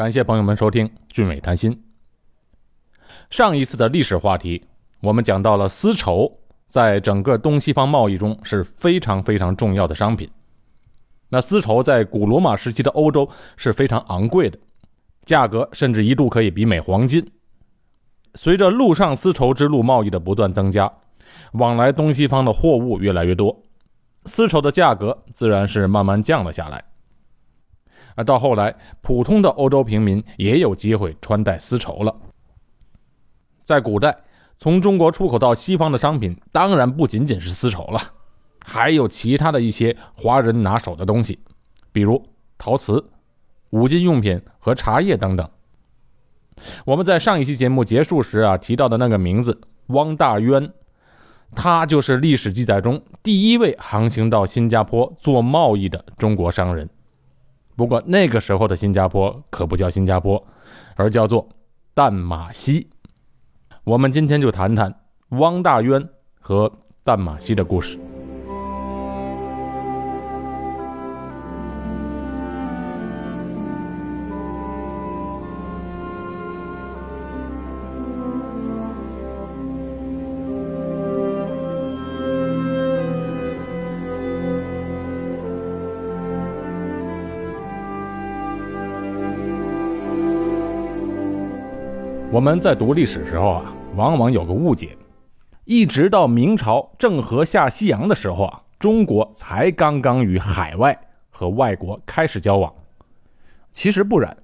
感谢朋友们收听俊伟谈心。上一次的历史话题，我们讲到了丝绸在整个东西方贸易中是非常非常重要的商品。那丝绸在古罗马时期的欧洲是非常昂贵的，价格甚至一度可以比美黄金。随着陆上丝绸之路贸易的不断增加，往来东西方的货物越来越多，丝绸的价格自然是慢慢降了下来。而到后来，普通的欧洲平民也有机会穿戴丝绸了。在古代，从中国出口到西方的商品，当然不仅仅是丝绸了，还有其他的一些华人拿手的东西，比如陶瓷、五金用品和茶叶等等。我们在上一期节目结束时啊提到的那个名字汪大渊，他就是历史记载中第一位航行到新加坡做贸易的中国商人。不过那个时候的新加坡可不叫新加坡，而叫做淡马锡。我们今天就谈谈汪大渊和淡马锡的故事。我们在读历史时候啊，往往有个误解，一直到明朝郑和下西洋的时候啊，中国才刚刚与海外和外国开始交往。其实不然，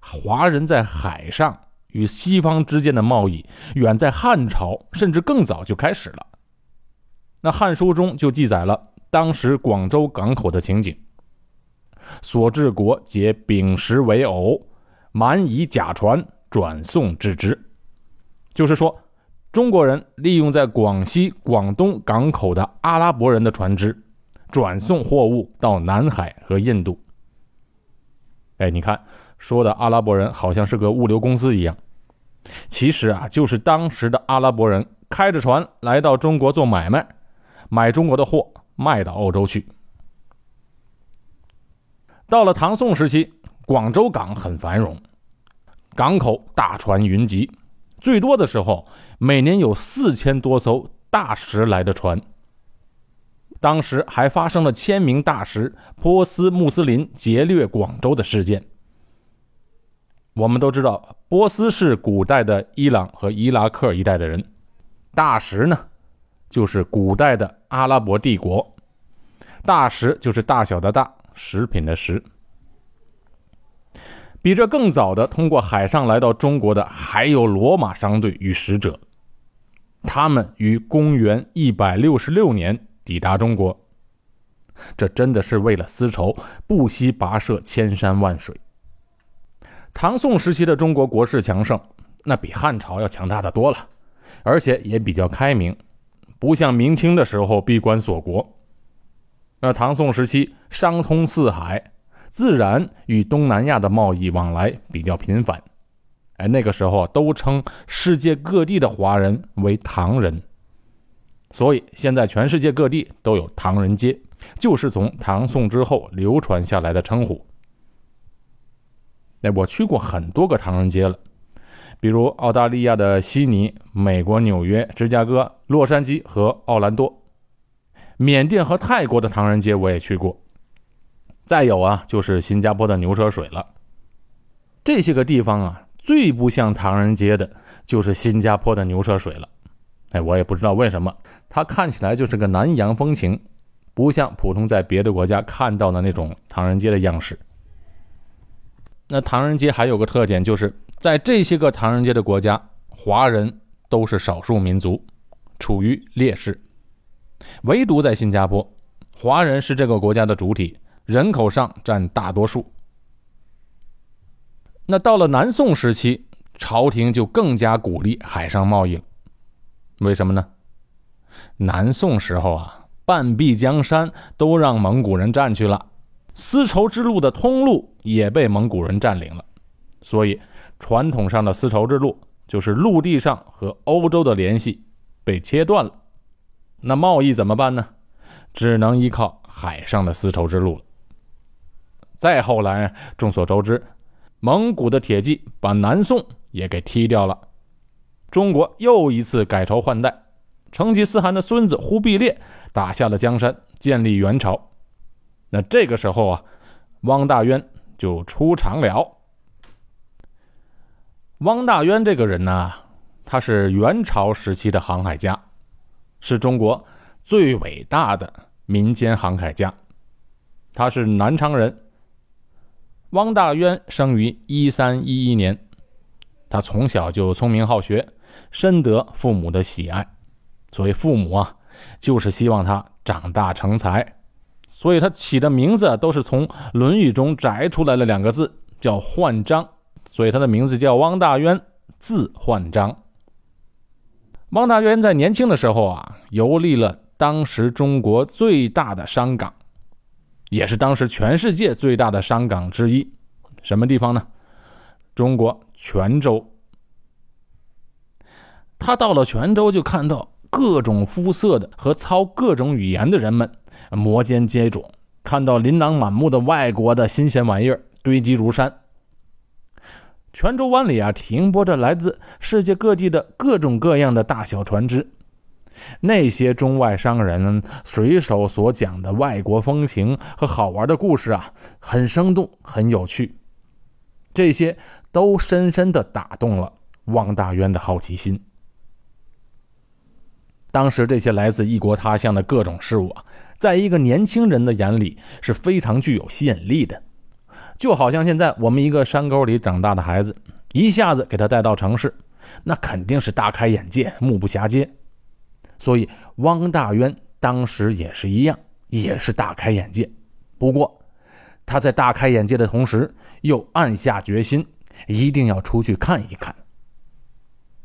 华人在海上与西方之间的贸易，远在汉朝甚至更早就开始了。那《汉书》中就记载了当时广州港口的情景：所治国皆秉石为偶，蛮夷假船。转送之之，就是说，中国人利用在广西、广东港口的阿拉伯人的船只，转送货物到南海和印度。哎，你看，说的阿拉伯人好像是个物流公司一样，其实啊，就是当时的阿拉伯人开着船来到中国做买卖，买中国的货卖到欧洲去。到了唐宋时期，广州港很繁荣。港口大船云集，最多的时候每年有四千多艘大石来的船。当时还发生了千名大石波斯穆斯林劫掠广州的事件。我们都知道，波斯是古代的伊朗和伊拉克一带的人，大石呢就是古代的阿拉伯帝国，大石就是大小的大，食品的食。比这更早的通过海上来到中国的还有罗马商队与使者，他们于公元一百六十六年抵达中国。这真的是为了丝绸不惜跋涉千山万水。唐宋时期的中国国势强盛，那比汉朝要强大的多了，而且也比较开明，不像明清的时候闭关锁国。那唐宋时期商通四海。自然与东南亚的贸易往来比较频繁，哎，那个时候都称世界各地的华人为唐人，所以现在全世界各地都有唐人街，就是从唐宋之后流传下来的称呼。哎，我去过很多个唐人街了，比如澳大利亚的悉尼、美国纽约、芝加哥、洛杉矶和奥兰多，缅甸和泰国的唐人街我也去过。再有啊，就是新加坡的牛车水了。这些个地方啊，最不像唐人街的，就是新加坡的牛车水了。哎，我也不知道为什么，它看起来就是个南洋风情，不像普通在别的国家看到的那种唐人街的样式。那唐人街还有个特点，就是在这些个唐人街的国家，华人都是少数民族，处于劣势。唯独在新加坡，华人是这个国家的主体。人口上占大多数。那到了南宋时期，朝廷就更加鼓励海上贸易了。为什么呢？南宋时候啊，半壁江山都让蒙古人占去了，丝绸之路的通路也被蒙古人占领了，所以传统上的丝绸之路就是陆地上和欧洲的联系被切断了。那贸易怎么办呢？只能依靠海上的丝绸之路了。再后来，众所周知，蒙古的铁骑把南宋也给踢掉了，中国又一次改朝换代。成吉思汗的孙子忽必烈打下了江山，建立元朝。那这个时候啊，汪大渊就出场了。汪大渊这个人呢，他是元朝时期的航海家，是中国最伟大的民间航海家。他是南昌人。汪大渊生于一三一一年，他从小就聪明好学，深得父母的喜爱。所谓父母啊，就是希望他长大成才，所以他起的名字都是从《论语》中摘出来的两个字，叫焕章。所以他的名字叫汪大渊，字焕章。汪大渊在年轻的时候啊，游历了当时中国最大的商港，也是当时全世界最大的商港之一。什么地方呢？中国泉州。他到了泉州，就看到。各种肤色的和操各种语言的人们摩肩接踵，看到琳琅满目的外国的新鲜玩意儿堆积如山。泉州湾里啊，停泊着来自世界各地的各种各样的大小船只。那些中外商人水手所讲的外国风情和好玩的故事啊，很生动，很有趣。这些都深深地打动了汪大渊的好奇心。当时这些来自异国他乡的各种事物啊，在一个年轻人的眼里是非常具有吸引力的，就好像现在我们一个山沟里长大的孩子，一下子给他带到城市，那肯定是大开眼界、目不暇接。所以汪大渊当时也是一样，也是大开眼界。不过他在大开眼界的同时，又暗下决心，一定要出去看一看。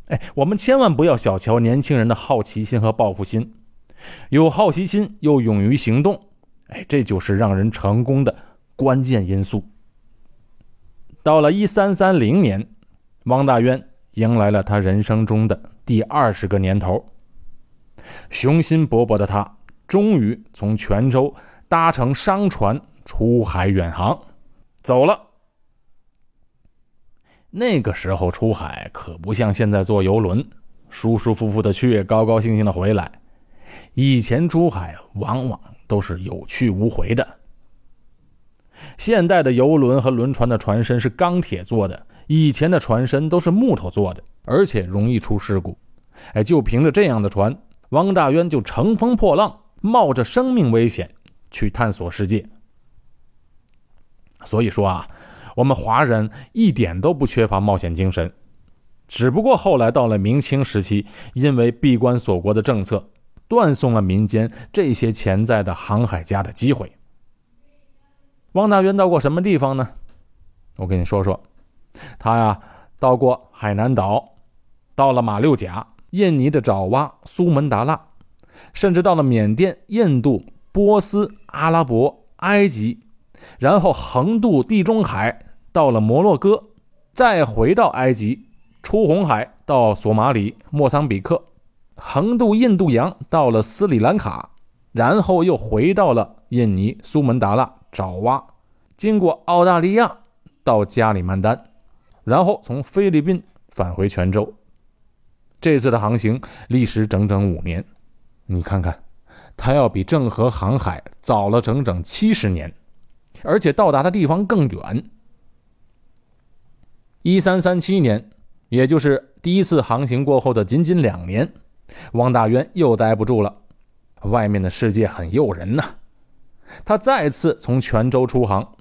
哎，我们千万不要小瞧年轻人的好奇心和报复心，有好奇心又勇于行动，哎，这就是让人成功的关键因素。到了一三三零年，汪大渊迎来了他人生中的第二十个年头，雄心勃勃的他终于从泉州搭乘商船出海远航，走了。那个时候出海可不像现在坐游轮，舒舒服服的去，高高兴兴的回来。以前出海往往都是有去无回的。现代的游轮和轮船的船身是钢铁做的，以前的船身都是木头做的，而且容易出事故。哎，就凭着这样的船，汪大渊就乘风破浪，冒着生命危险去探索世界。所以说啊。我们华人一点都不缺乏冒险精神，只不过后来到了明清时期，因为闭关锁国的政策，断送了民间这些潜在的航海家的机会。汪大渊到过什么地方呢？我跟你说说，他呀到过海南岛，到了马六甲、印尼的爪哇、苏门答腊，甚至到了缅甸、印度、波斯、阿拉伯、埃及。然后横渡地中海，到了摩洛哥，再回到埃及，出红海到索马里、莫桑比克，横渡印度洋到了斯里兰卡，然后又回到了印尼苏门答腊、爪哇，经过澳大利亚到加里曼丹，然后从菲律宾返回泉州。这次的航行历时整整五年，你看看，他要比郑和航海早了整整七十年。而且到达的地方更远。一三三七年，也就是第一次航行过后的仅仅两年，汪大渊又待不住了。外面的世界很诱人呐，他再次从泉州出航。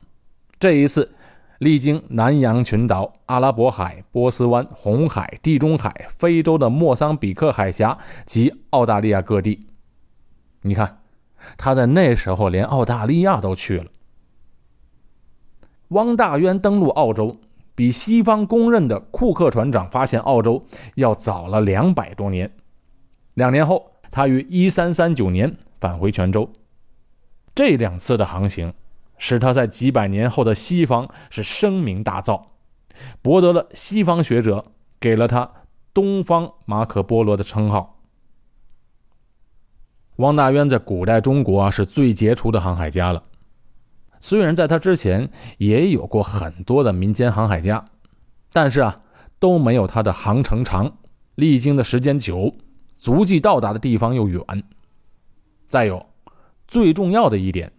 这一次，历经南洋群岛、阿拉伯海、波斯湾、红海、地中海、非洲的莫桑比克海峡及澳大利亚各地。你看，他在那时候连澳大利亚都去了。汪大渊登陆澳洲，比西方公认的库克船长发现澳洲要早了两百多年。两年后，他于一三三九年返回泉州。这两次的航行，使他在几百年后的西方是声名大噪，博得了西方学者给了他“东方马可波罗”的称号。汪大渊在古代中国啊是最杰出的航海家了。虽然在他之前也有过很多的民间航海家，但是啊都没有他的航程长，历经的时间久，足迹到达的地方又远。再有，最重要的一点，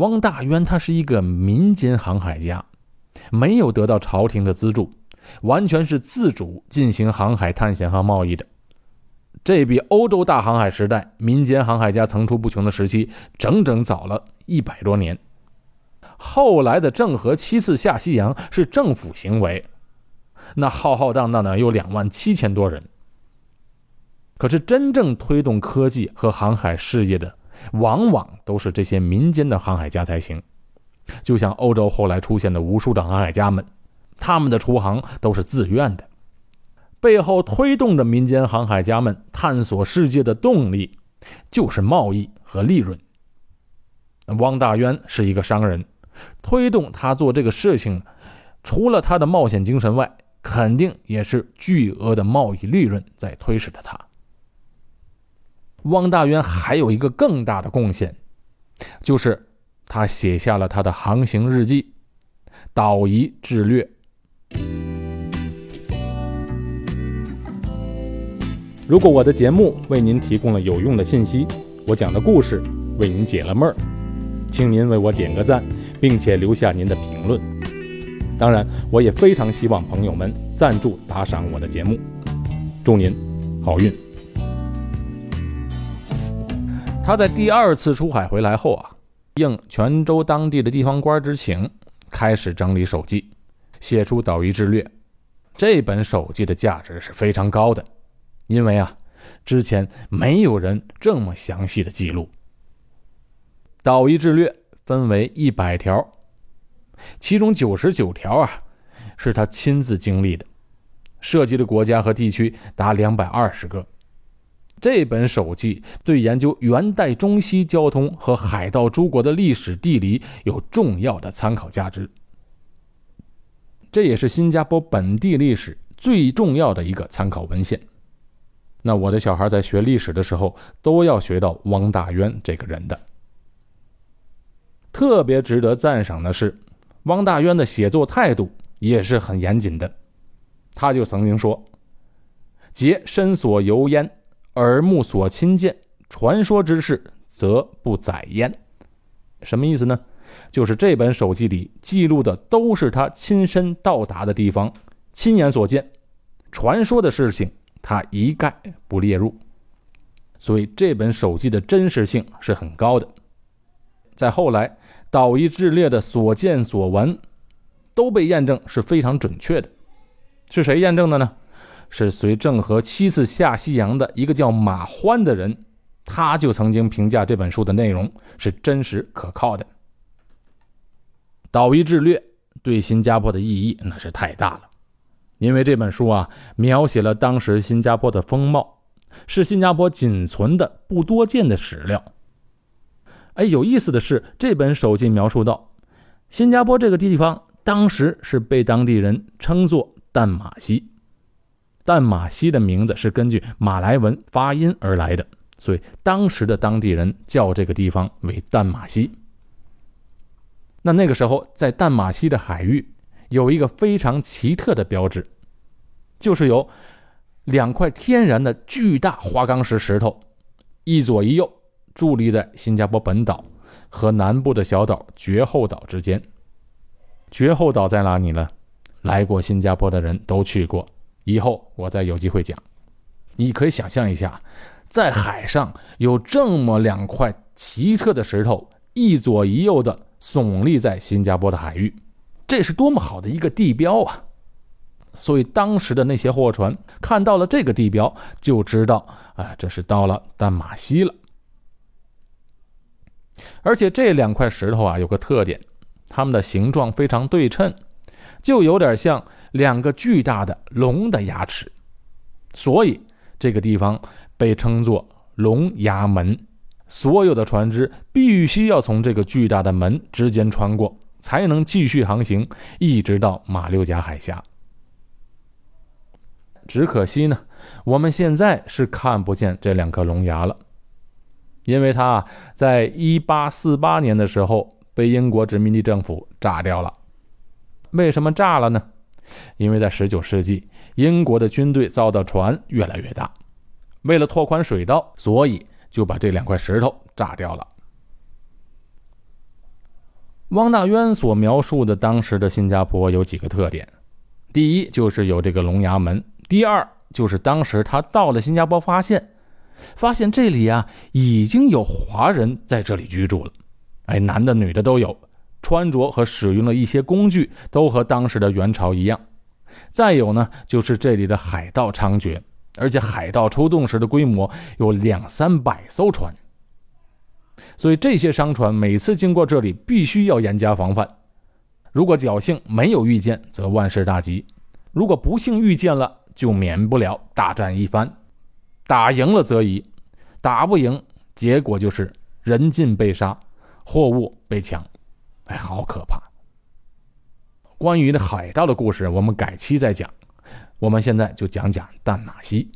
汪大渊他是一个民间航海家，没有得到朝廷的资助，完全是自主进行航海探险和贸易的。这比欧洲大航海时代民间航海家层出不穷的时期整整早了一百多年。后来的郑和七次下西洋是政府行为，那浩浩荡荡的有两万七千多人。可是真正推动科技和航海事业的，往往都是这些民间的航海家才行。就像欧洲后来出现的无数的航海家们，他们的出航都是自愿的。背后推动着民间航海家们探索世界的动力，就是贸易和利润。汪大渊是一个商人，推动他做这个事情，除了他的冒险精神外，肯定也是巨额的贸易利润在推使着他。汪大渊还有一个更大的贡献，就是他写下了他的航行日记《岛夷志略》。如果我的节目为您提供了有用的信息，我讲的故事为您解了闷儿，请您为我点个赞，并且留下您的评论。当然，我也非常希望朋友们赞助打赏我的节目。祝您好运！他在第二次出海回来后啊，应泉州当地的地方官之请，开始整理手记，写出《岛夷志略》。这本手记的价值是非常高的。因为啊，之前没有人这么详细的记录。岛夷志略分为一百条，其中九十九条啊是他亲自经历的，涉及的国家和地区达两百二十个。这本手记对研究元代中西交通和海盗诸国的历史地理有重要的参考价值。这也是新加坡本地历史最重要的一个参考文献。那我的小孩在学历史的时候，都要学到汪大渊这个人的。特别值得赞赏的是，汪大渊的写作态度也是很严谨的。他就曾经说：“皆身所游焉，耳目所亲见，传说之事，则不载焉。”什么意思呢？就是这本手记里记录的都是他亲身到达的地方，亲眼所见，传说的事情。他一概不列入，所以这本手记的真实性是很高的。在后来，岛夷志烈的所见所闻都被验证是非常准确的。是谁验证的呢？是随郑和七次下西洋的一个叫马欢的人，他就曾经评价这本书的内容是真实可靠的。岛夷志略对新加坡的意义那是太大了。因为这本书啊，描写了当时新加坡的风貌，是新加坡仅存的不多见的史料。哎，有意思的是，这本手记描述到，新加坡这个地方当时是被当地人称作淡马锡，淡马锡的名字是根据马来文发音而来的，所以当时的当地人叫这个地方为淡马锡。那那个时候，在淡马锡的海域。有一个非常奇特的标志，就是有两块天然的巨大花岗石石头，一左一右伫立在新加坡本岛和南部的小岛绝后岛之间。绝后岛在哪里呢？来过新加坡的人都去过，以后我再有机会讲。你可以想象一下，在海上有这么两块奇特的石头，一左一右的耸立在新加坡的海域。这是多么好的一个地标啊！所以当时的那些货船看到了这个地标，就知道啊，这是到了淡马锡了。而且这两块石头啊，有个特点，它们的形状非常对称，就有点像两个巨大的龙的牙齿，所以这个地方被称作龙牙门。所有的船只必须要从这个巨大的门之间穿过。才能继续航行，一直到马六甲海峡。只可惜呢，我们现在是看不见这两颗龙牙了，因为它在一八四八年的时候被英国殖民地政府炸掉了。为什么炸了呢？因为在19世纪，英国的军队造的船越来越大，为了拓宽水道，所以就把这两块石头炸掉了。汪大渊所描述的当时的新加坡有几个特点：第一，就是有这个龙牙门；第二，就是当时他到了新加坡，发现发现这里啊已经有华人在这里居住了，哎，男的女的都有，穿着和使用的一些工具都和当时的元朝一样。再有呢，就是这里的海盗猖獗，而且海盗出动时的规模有两三百艘船。所以这些商船每次经过这里，必须要严加防范。如果侥幸没有遇见，则万事大吉；如果不幸遇见了，就免不了大战一番。打赢了则已，打不赢，结果就是人尽被杀，货物被抢。哎，好可怕！关于海盗的故事，我们改期再讲。我们现在就讲讲淡马锡。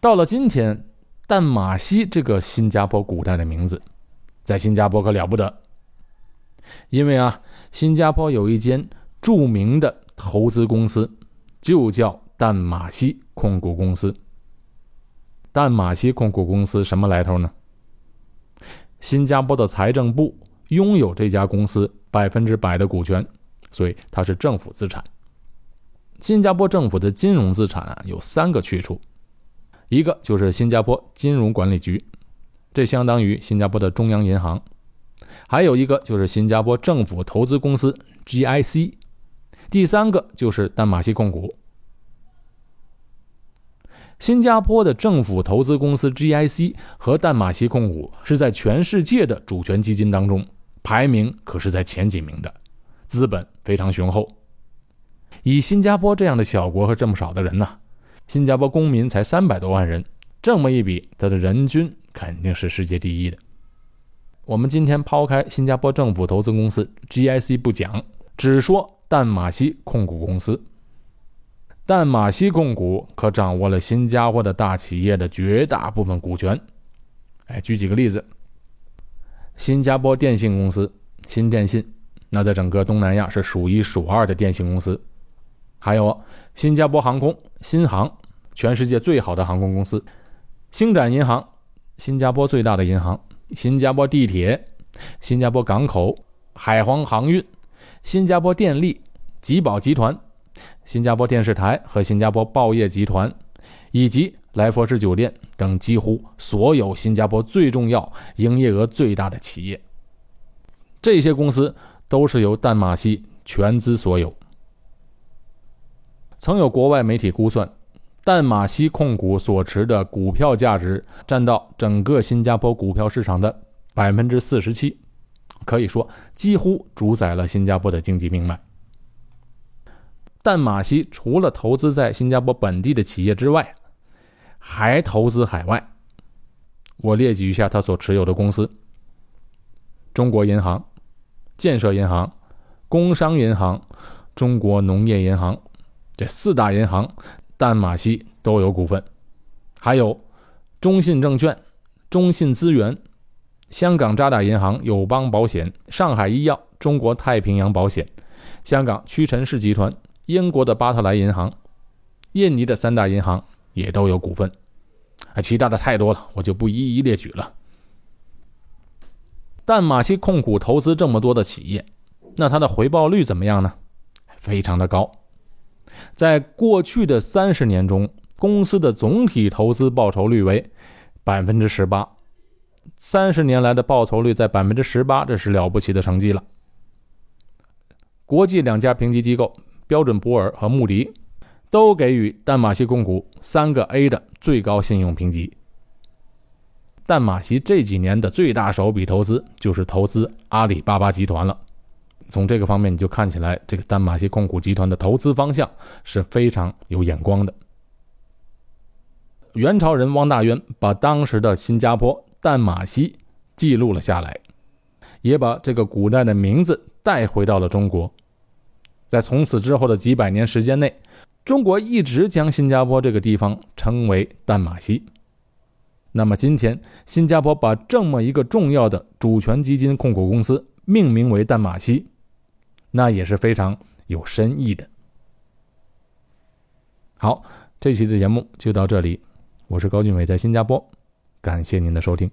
到了今天。淡马锡这个新加坡古代的名字，在新加坡可了不得，因为啊，新加坡有一间著名的投资公司，就叫淡马锡控股公司。淡马锡控股公司什么来头呢？新加坡的财政部拥有这家公司百分之百的股权，所以它是政府资产。新加坡政府的金融资产啊，有三个去处。一个就是新加坡金融管理局，这相当于新加坡的中央银行；还有一个就是新加坡政府投资公司 GIC；第三个就是淡马锡控股。新加坡的政府投资公司 GIC 和淡马锡控股是在全世界的主权基金当中排名可是在前几名的，资本非常雄厚。以新加坡这样的小国和这么少的人呢？新加坡公民才三百多万人，这么一比，它的人均肯定是世界第一的。我们今天抛开新加坡政府投资公司 GIC 不讲，只说淡马锡控股公司。淡马锡控股可掌握了新加坡的大企业的绝大部分股权。哎，举几个例子：新加坡电信公司新电信，那在整个东南亚是数一数二的电信公司。还有新加坡航空新航，全世界最好的航空公司；星展银行，新加坡最大的银行；新加坡地铁、新加坡港口、海皇航运、新加坡电力、吉宝集团、新加坡电视台和新加坡报业集团，以及来佛士酒店等几乎所有新加坡最重要、营业额最大的企业。这些公司都是由淡马锡全资所有。曾有国外媒体估算，淡马锡控股所持的股票价值占到整个新加坡股票市场的百分之四十七，可以说几乎主宰了新加坡的经济命脉。淡马锡除了投资在新加坡本地的企业之外，还投资海外。我列举一下他所持有的公司：中国银行、建设银行、工商银行、中国农业银行。这四大银行，淡马锡都有股份，还有中信证券、中信资源、香港渣打银行、友邦保险、上海医药、中国太平洋保险、香港屈臣氏集团、英国的巴特莱银行、印尼的三大银行也都有股份，啊，其他的太多了，我就不一一列举了。但马西控股投资这么多的企业，那它的回报率怎么样呢？非常的高。在过去的三十年中，公司的总体投资报酬率为百分之十八，三十年来的报酬率在百分之十八，这是了不起的成绩了。国际两家评级机构标准普尔和穆迪都给予淡马锡控股三个 A 的最高信用评级。淡马锡这几年的最大手笔投资就是投资阿里巴巴集团了。从这个方面，你就看起来这个淡马锡控股集团的投资方向是非常有眼光的。元朝人汪大渊把当时的新加坡淡马锡记录了下来，也把这个古代的名字带回到了中国。在从此之后的几百年时间内，中国一直将新加坡这个地方称为淡马锡。那么今天新加坡把这么一个重要的主权基金控股公司命名为淡马锡，那也是非常有深意的。好，这期的节目就到这里，我是高俊伟，在新加坡，感谢您的收听。